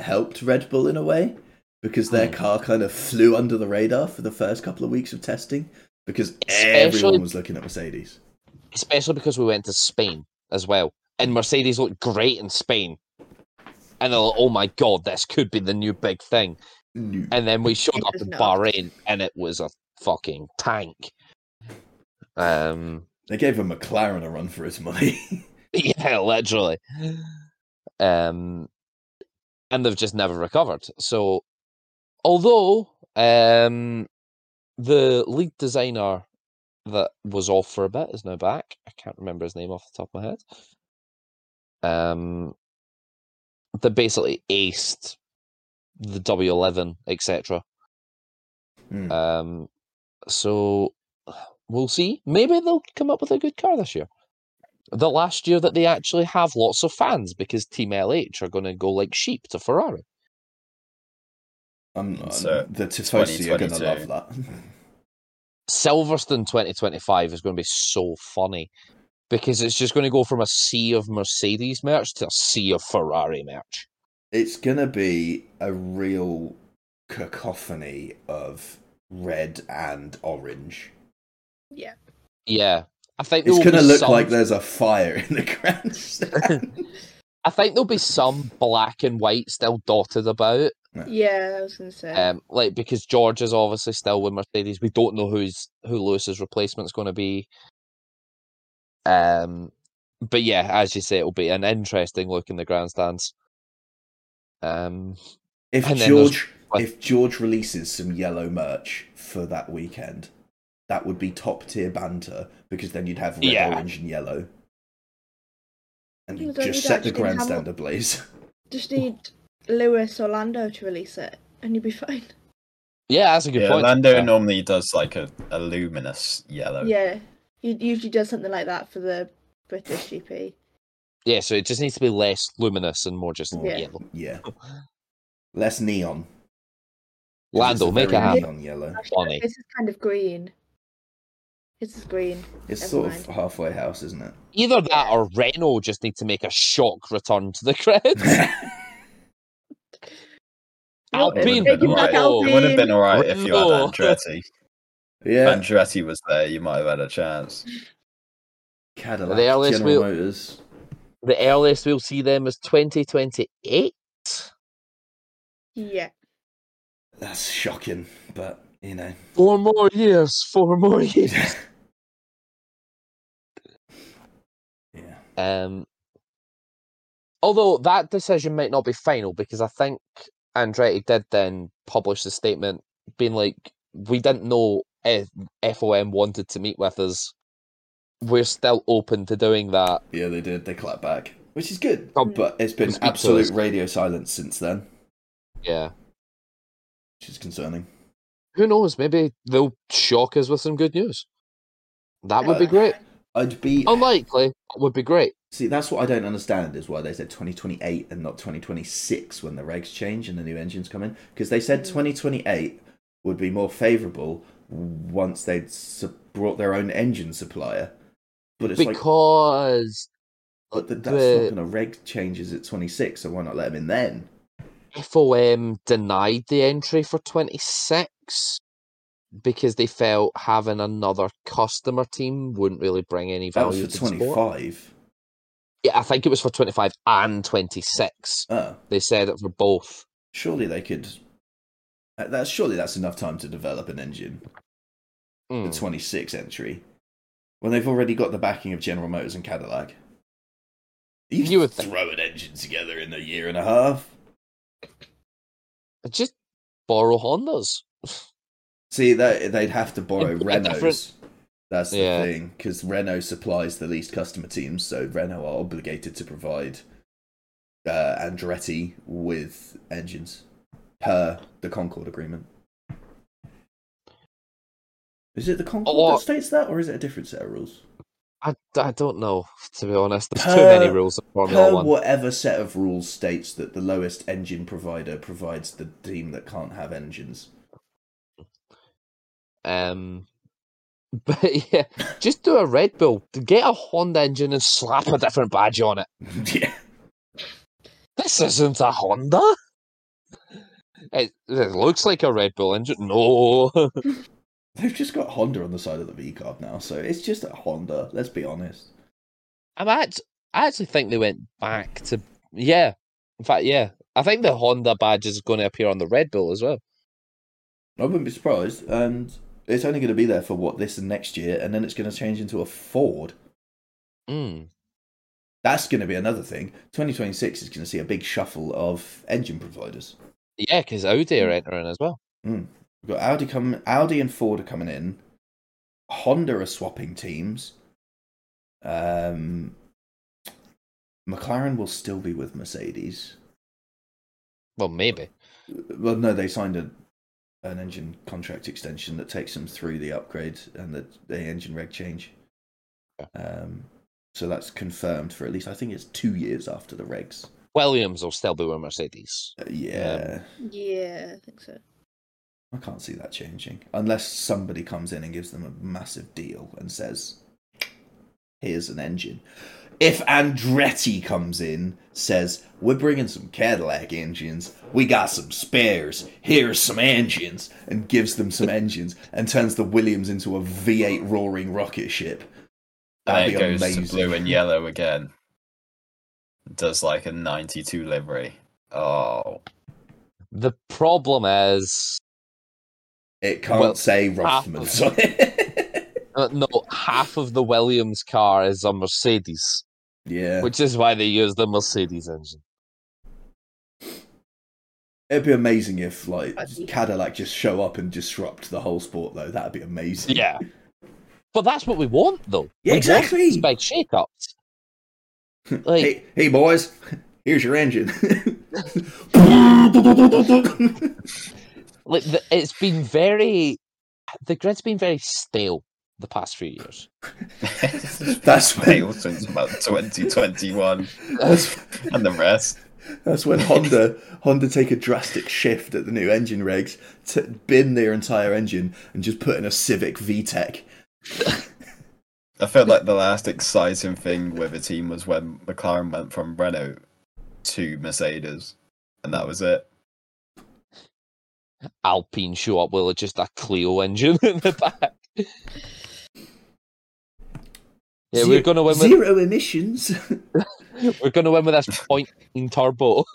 S2: helped Red Bull in a way because their
S1: Hmm.
S2: car kind of flew under the radar for the first couple of weeks of testing because
S1: Especially-
S2: everyone was looking at Mercedes.
S1: Especially because we went to Spain as well. And Mercedes looked great in Spain. And they're like, oh my god, this could be the new big thing.
S2: No.
S1: And then we showed up in. Bahrain and it was a fucking tank. Um
S2: They gave a McLaren a run for his money.
S1: yeah, literally. Um and they've just never recovered. So although um the lead designer that was off for a bit is now back. I can't remember his name off the top of my head. Um that basically aced the W11, etc.
S2: Hmm.
S1: Um, so we'll see. Maybe they'll come up with a good car this year. The last year that they actually have lots of fans because Team LH are going to go like sheep to Ferrari.
S2: Um, I'm,
S4: So,
S2: the Tifosi are going to love that.
S1: Silverstone 2025 is going to be so funny because it's just going to go from a sea of Mercedes merch to a sea of Ferrari merch.
S2: It's going to be a real cacophony of red and orange.
S3: Yeah.
S1: Yeah. I think
S2: It's going to look
S1: some-
S2: like there's a fire in the grandstand.
S1: I think there'll be some black and white still dotted about.
S3: Yeah, I was gonna say.
S1: Um, like because George is obviously still with Mercedes. We don't know who's who Lewis's replacement's going to be. Um, but yeah, as you say, it'll be an interesting look in the grandstands. Um,
S2: If
S1: And then there's-
S2: George, if George releases some yellow merch for that weekend, that would be top tier banter because then you'd have red,
S1: Yeah.
S2: orange, and yellow, and
S3: You
S2: just set the
S3: that, just
S2: grandstand ablaze.
S3: Just need Lewis or Lando to release it, and you'd be fine.
S1: yeah, that's a good
S4: yeah,
S1: point.
S4: Lando
S1: Yeah.
S4: normally does like a, a luminous yellow.
S3: Yeah, he usually does something like that for the British GP.
S1: Yeah, so it just needs to be less luminous and more just
S2: Yeah.
S1: yellow.
S2: Yeah, less neon. 'Cause it's
S1: Lando,
S2: a
S1: make it
S2: very
S1: happen.
S2: Neon yellow.
S1: Funny.
S3: This is kind of green. This is green.
S2: It's
S3: Never
S2: sort
S3: mind.
S2: of halfway house, isn't it?
S1: Either that or Renault just need to make a shock return to the grid.
S3: No,
S4: It would have been
S1: Renault.
S4: alright. Oh. It would have been alright if you had
S1: Renault.
S4: Andretti.
S2: yeah,
S4: Andretti was there, you might have had a chance.
S2: Cadillac,
S1: The earliest
S2: General
S1: we'll-
S2: Motors.
S1: the earliest we'll see them is 2028.
S3: Yeah.
S2: That's shocking, but you know.
S1: Four more years. Four more years. Um, although that decision might not be final because I think Andretti did then publish a statement being like, "We didn't know if FOM wanted to meet with us. We're still open to doing that."
S2: Yeah, they did. They clapped back, which is good.
S1: Oh,
S2: but it's been absolute radio silence since then,
S1: Yeah.
S2: which is concerning.
S1: Who knows? Maybe they'll shock us with some good news. That would be
S2: Uh,
S1: great.
S2: I'd be
S1: Unlikely, but would be great.
S2: see. That's what I don't understand is why they said 2028 and not 2026 when the regs change and the new engines come in. Because they said 2028 would be more favourable once they'd su- brought their own engine supplier. But it's like,
S1: Because
S2: but th- that's
S1: the-
S2: not going to reg changes at 26, so why not let them in then?
S1: FOM denied the entry for 26 because they felt having another customer team wouldn't really bring any value.
S2: That was for
S1: to
S2: 25.
S1: Yeah, I think it was for 25 and 26.
S2: Oh,
S1: They said it for both.
S2: surely they could. That's surely that's enough time to develop an engine.
S1: Mm.
S2: The 26 entry, when they've already got the backing of General Motors and Cadillac. You,
S1: You would
S2: throw an engine together in a year and a half.
S1: Just borrow Hondas.
S2: See, that they'd have to borrow
S1: A-
S2: Renault's.
S1: different-
S2: That's the
S1: Yeah.
S2: thing, because Renault supplies the least customer teams, so Renault are obligated to provide uh, Andretti with engines per the Concorde agreement. Is it the Concorde
S1: Or-
S2: that states that, or is it a different set of rules?
S1: I, I don't know, to be honest. There's too many rules in Formula
S2: Per
S1: One.
S2: whatever set of rules states that the lowest engine provider provides the team that can't have engines.
S1: Um, but yeah, just do a Red Bull. Get a Honda engine and slap a different badge on it.
S2: yeah.
S1: This isn't a Honda. It, it looks like a Red Bull engine. No.
S2: They've just got Honda on the side of the VCarb now, so it's just a Honda, let's be honest.
S1: I'm act- I actually think they went back to. Yeah. In fact, yeah. I think the Honda badge is going to appear on the Red Bull as well.
S2: I wouldn't be surprised. And it's only going to be there for what this and next year, and then it's going to change into a Ford.
S1: Mm.
S2: That's going to be another thing. 2026 is going to see a big shuffle of engine providers.
S1: Yeah, because Audi are entering as well.
S2: Mm. We've got Audi coming. Audi and Ford are coming in. Honda are swapping teams. Um, McLaren will still be with Mercedes.
S1: Well, maybe.
S2: Well, no, they signed a, an engine contract extension that takes them through the upgrade and the, the engine reg change. Um, so that's confirmed for at least I think it's two years after the regs.
S1: Williams will still be with Mercedes.
S2: Uh, yeah,
S3: Yeah, I think so.
S2: I can't see that changing unless somebody comes in and gives them a massive deal and says, "Here's an engine." If Andretti comes in, says, "We're bringing some Cadillac engines. We got some spares. Here's some engines," and gives them some engines and turns the Williams into a V8 roaring rocket ship,
S4: And
S2: that'd
S4: then
S2: be
S4: it goes
S2: amazing.
S4: to blue and yellow again. Does like a 92 livery. Oh.
S1: The problem is,
S2: It can't
S1: Well,
S2: say
S1: half
S2: Rothmans on it.
S1: uh, no, half of the Williams car is a Mercedes,
S2: yeah,
S1: which is why they use the Mercedes engine.
S2: it'd be amazing if like Cadillac just show up and disrupt the whole sport, though. That'd be amazing.
S1: Yeah. But that's what we want, though.
S2: Yeah,
S1: We
S2: exactly.
S1: these big shake-ups. Like,
S2: hey, hey, boys, here's your engine.
S1: like the, it's been very, the grid's been very stale the past few years.
S2: That's when
S4: Failed since about 2021 and the rest.
S2: that's when Honda Honda take a drastic shift at the new engine regs, to bin their entire engine and just put in a Civic VTEC.
S4: I felt like the last exciting thing with the team was when McLaren went from Renault to Mercedes, and that was it.
S1: Alpine show up with just a Clio engine in the back. Yeah, we're gonna win with
S2: zero emissions.
S1: we're gonna win with this point in turbo.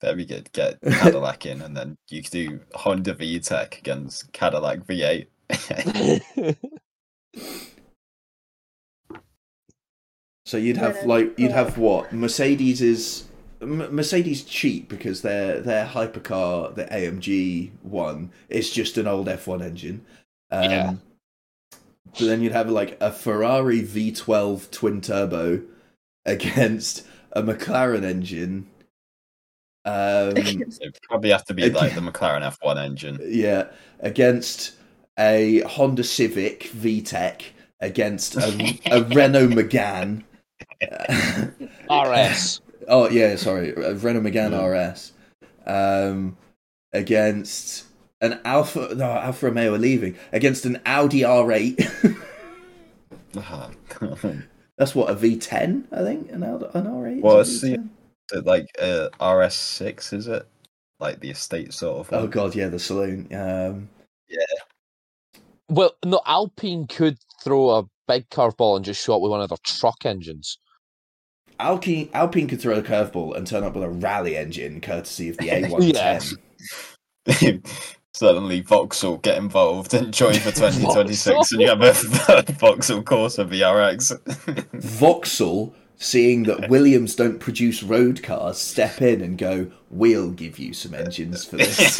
S4: There we good. Get Cadillac in, and then you could do Honda VTEC against Cadillac V8.
S2: So you'd have like you'd have what Mercedes is M- Mercedes cheap because their their hypercar, the AMG one, is just an old F1 engine. Um,
S1: Yeah.
S2: But then you'd have like a Ferrari V12 twin turbo against a McLaren engine. Um,
S4: It probably have to be like the McLaren F1 engine.
S2: yeah, against a Honda Civic VTEC against a, a Renault Megane.
S1: RS.
S2: Oh yeah, sorry, a Renault Megane
S4: Mm.
S2: RS um, against an Alpha. No, Alfa Romeo are leaving against an Audi R8.
S4: Ah.
S2: That's what a V10, I think. An an R8. is
S4: Well, it's the-
S2: V10?
S4: It like uh, RS6, is it? Like the estate sort of
S2: Oh
S4: one?
S2: god, yeah, the saloon. Um, yeah.
S1: Well, no, Alpine could throw a big curveball and just show up with one of their truck engines.
S2: Alpine, Alpine could throw a curveball and turn up with a rally engine, courtesy of the A110.
S1: Yeah.
S4: Suddenly Vauxhall get involved and join for 2026 and you have a Vauxhall Corsa VXR.
S2: Vauxhall, seeing that Williams don't produce road cars, step in and go, "We'll give you some engines for this."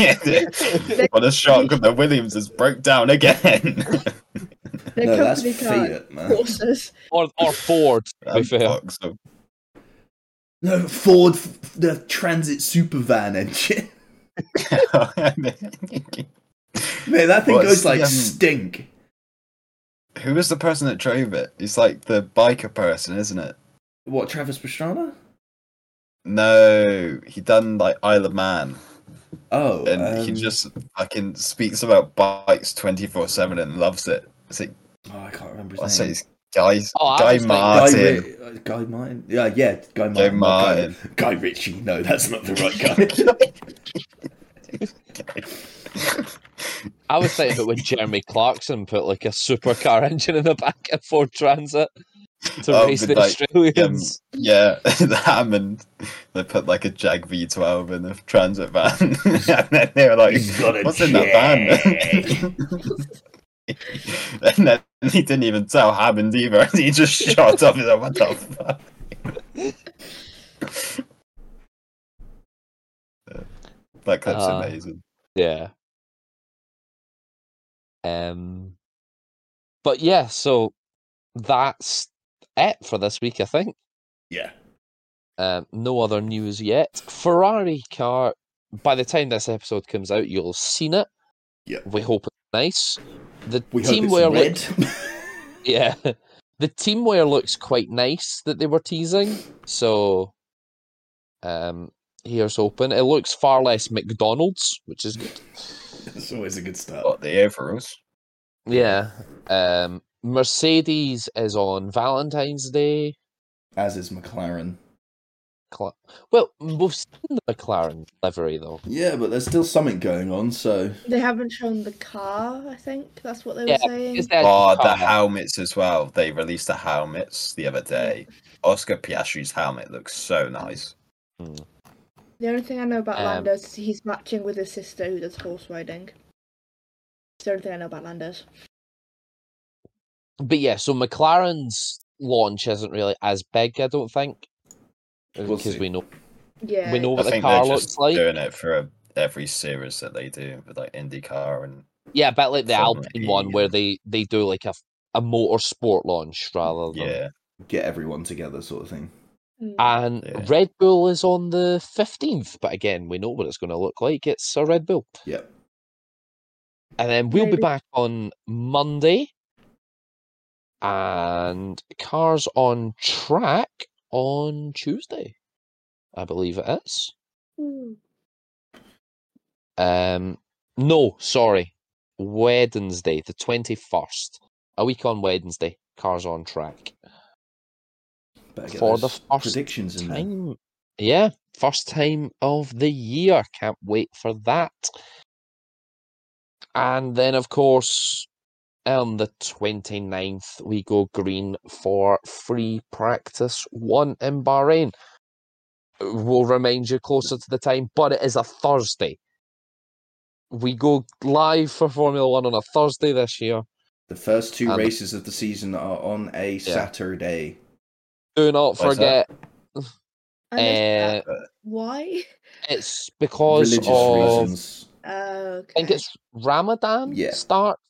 S4: what a shock the Williams has broke down again.
S3: Their
S2: no, that's
S3: company car,
S2: Fiat, man.
S3: Corsas.
S1: Or, or Ford, to be fair.
S4: Vauxhall.
S2: No, Ford, the Transit Supervan engine. Man, that thing
S4: What's
S2: goes
S4: the,
S2: like
S4: um,
S2: stink.
S4: Who was the person that drove it? He's like the biker person, isn't it?
S2: What, Travis Pastrana?
S4: No, he done like Isle of Man,
S2: Oh,
S4: and he
S2: um,
S4: just fucking speaks about bikes twenty four seven and loves it. Is it?
S2: Oh, I can't remember his name.
S4: say it's Guy
S1: Oh,
S4: Guy
S1: was thinking-
S2: Guy,
S4: Martin.
S2: Ri- uh, Guy Martin? Yeah, yeah, Guy Martin.
S4: Guy
S2: not
S4: Martin.
S2: Guy, Guy Ritchie. No, that's not the right guy.
S1: I was thinking about when Jeremy Clarkson put like a supercar engine in the back of Ford Transit to
S4: Oh,
S1: race the
S4: like,
S1: Australians.
S4: Yeah, the Hammond. They put like a Jag V12 in the transit van, and then they were like,
S2: He's
S4: "What's in that van?" And then he didn't even tell Hammond either. and He just shot up. He's like, "What the fuck?" that clip's
S1: Uh,
S4: amazing.
S1: Yeah. Um, but yeah, so that's it for this week, I think.
S2: yeah.
S1: Um, no other news yet. Ferrari car. By the time this episode comes out, you'll have seen it.
S2: Yeah.
S1: We hope it's nice. The
S2: We
S1: team wear
S2: red.
S1: look- yeah, the team wear looks quite nice that they were teasing. So, um, here's open. It looks far less McDonald's, which is good.
S2: It's always a good start.
S4: What the overalls?
S1: Yeah. Um, Mercedes is on Valentine's Day.
S2: As is McLaren.
S1: Cla- Well, we've seen the McLaren livery though.
S2: Yeah, but there's still something going on, so
S3: They haven't shown the car, I think. That's what they
S1: Yeah,
S3: were saying.
S4: Oh, the helmets as well. They released the helmets the other day. Oscar Piastri's helmet looks so nice.
S1: Hmm.
S3: The only thing I know about
S1: Um,
S3: Landos is he's matching with his sister who does horse riding. It's the only thing I know about Landos.
S1: But yeah, so McLaren's launch isn't really as big, I don't think,
S2: We'll
S1: because
S2: see.
S1: we know
S3: Yeah.
S1: we know
S4: I
S1: what the
S4: think
S1: car looks
S4: just
S1: like.
S4: doing it for every series that they do with like IndyCar and
S1: Yeah, a bit like the
S4: Formula
S1: Alpine
S4: E
S1: one, where they they do like a f- a motorsport launch rather than.
S4: yeah.
S2: get everyone together, sort of thing.
S3: Mm.
S1: And
S4: Yeah.
S1: Red Bull is on the fifteenth, but again, we know what it's going to look like. It's a Red Bull,
S2: Yep.
S1: and then we'll be back on Monday. And cars on track on Tuesday, I believe it is.
S3: Ooh.
S1: Um, no, sorry, Wednesday, the twenty first. A week on Wednesday, cars on track for the first
S2: predictions in there.
S1: time. Yeah, first time of the year. Can't wait for that. And then, of course, on the 29th, we go green for free practice one in Bahrain. We'll remind you closer to the time, but it is a Thursday. We go live for Formula One on a Thursday this year.
S2: The first two
S1: Um,
S2: races of the season are on a Saturday.
S1: Do not
S4: Why's that?
S1: forget,
S3: I missed that.
S1: uh,
S3: Why?
S1: it's because
S2: Religious
S1: of
S2: reasons.
S3: Oh, okay.
S1: I think it's Ramadan
S2: Yeah.
S1: starts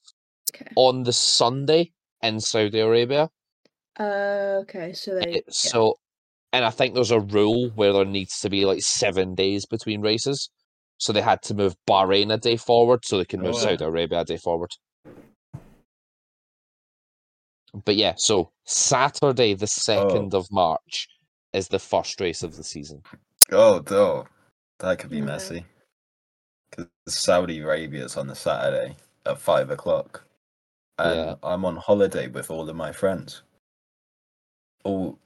S3: okay.
S1: on the Sunday in Saudi Arabia.
S3: Uh, okay, so they.
S1: It- So, and I think there's a rule where there needs to be like seven days between races. So they had to move Bahrain a day forward so they can
S4: Oh,
S1: move
S4: wow.
S1: Saudi Arabia a day forward. But yeah, so Saturday, the 2nd of March, is the first race of the season.
S4: Oh, no. That could be
S3: Yeah.
S4: messy. Because Saudi Arabia is on the Saturday at five o'clock. And
S1: Yeah.
S4: I'm on holiday with all of my friends. All.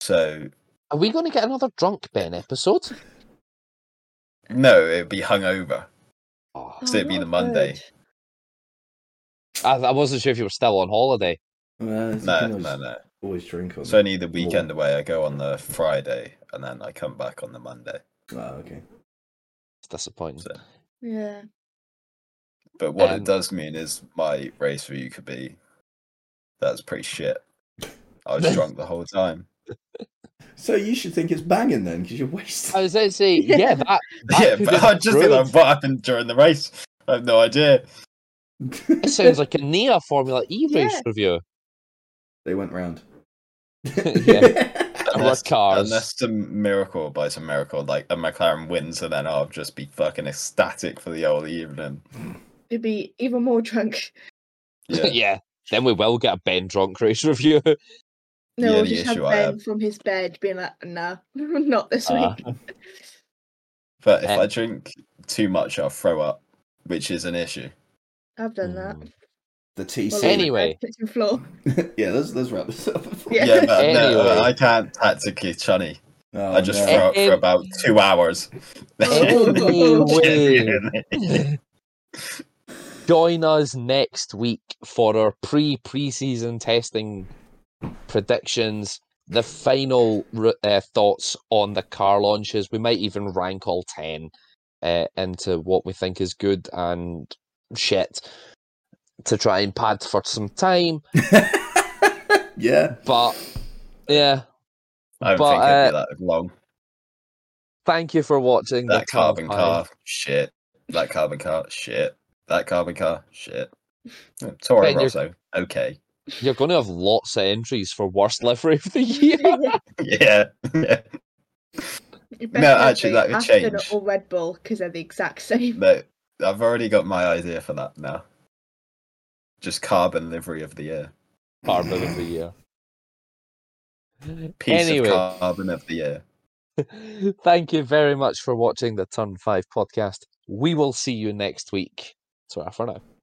S4: So,
S1: Are we going to get another Drunk Ben episode?
S4: no, it'd be hungover.
S1: Oh,
S4: so it'd be
S3: oh,
S4: the Monday.
S1: I, I wasn't sure if you were still on holiday.
S2: You
S4: No, no,
S2: always,
S4: no.
S2: always drink on.
S4: It's only the weekend away. I go on the Friday and then I come back on the Monday.
S2: Oh, okay.
S1: It's disappointing.
S4: So,
S3: Yeah.
S4: But what
S1: Um,
S4: it does mean is my race view could be that's pretty shit. I was drunk the whole time.
S2: So you should think it's banging then, because you're wasted.
S1: I was going to say, yeah,
S3: Yeah.
S1: that, that
S4: yeah, but I just think like, what happened during the race. I have no idea.
S1: It sounds like a Nia Formula E race review.
S2: they went round.
S1: Yeah.
S4: Unless,
S1: cars.
S4: unless some miracle by some miracle, like a McLaren wins, and then I'll just be fucking ecstatic for the whole evening.
S3: It'd be even more drunk.
S1: Yeah.
S4: Yeah,
S1: then we will get a Ben drunk race review.
S3: No,
S4: The
S3: we'll just have Ben
S4: have-
S3: from his bed being like, nah, not this
S1: Ah.
S3: week.
S4: but if
S1: Um,
S4: I drink too much, I'll throw up, which is an issue.
S3: I've done that.
S1: Mm.
S2: The TC.
S3: Well, the
S1: Anyway.
S3: kitchen floor.
S2: yeah, let's let's wrap this up.
S3: Yeah.
S4: Yeah, but no, I can't tactically chunny.
S2: Oh,
S4: I just
S2: no.
S4: throw up for about two hours.
S1: Anyway. Join us next week for our pre preseason testing predictions, the final uh, thoughts on the car launches. We might even rank all 10 uh, into what we think is good and shit to try and pad for some time.
S2: yeah.
S1: But yeah,
S4: I don't
S1: But,
S4: think be
S1: uh,
S4: that long.
S1: thank you for watching
S4: That
S1: the
S4: carbon car, shit. That carbon car, shit. That carbon car, shit. Toro
S1: Ben, you're-
S4: Rosso, okay.
S1: You're going to have lots of entries for worst livery of the year.
S4: Yeah, yeah.
S3: You
S4: No,
S3: better
S4: actually,
S3: be
S4: that could
S3: Aston
S4: change.
S3: Or Red Bull because they're the exact same.
S4: No, I've already got my idea for that now. Just carbon livery of the year.
S1: Carbon of the year.
S4: Piece
S1: Anyway.
S4: of carbon of the year.
S1: Thank you very much for watching the Turn 5 podcast. We will see you next week. Ta for now.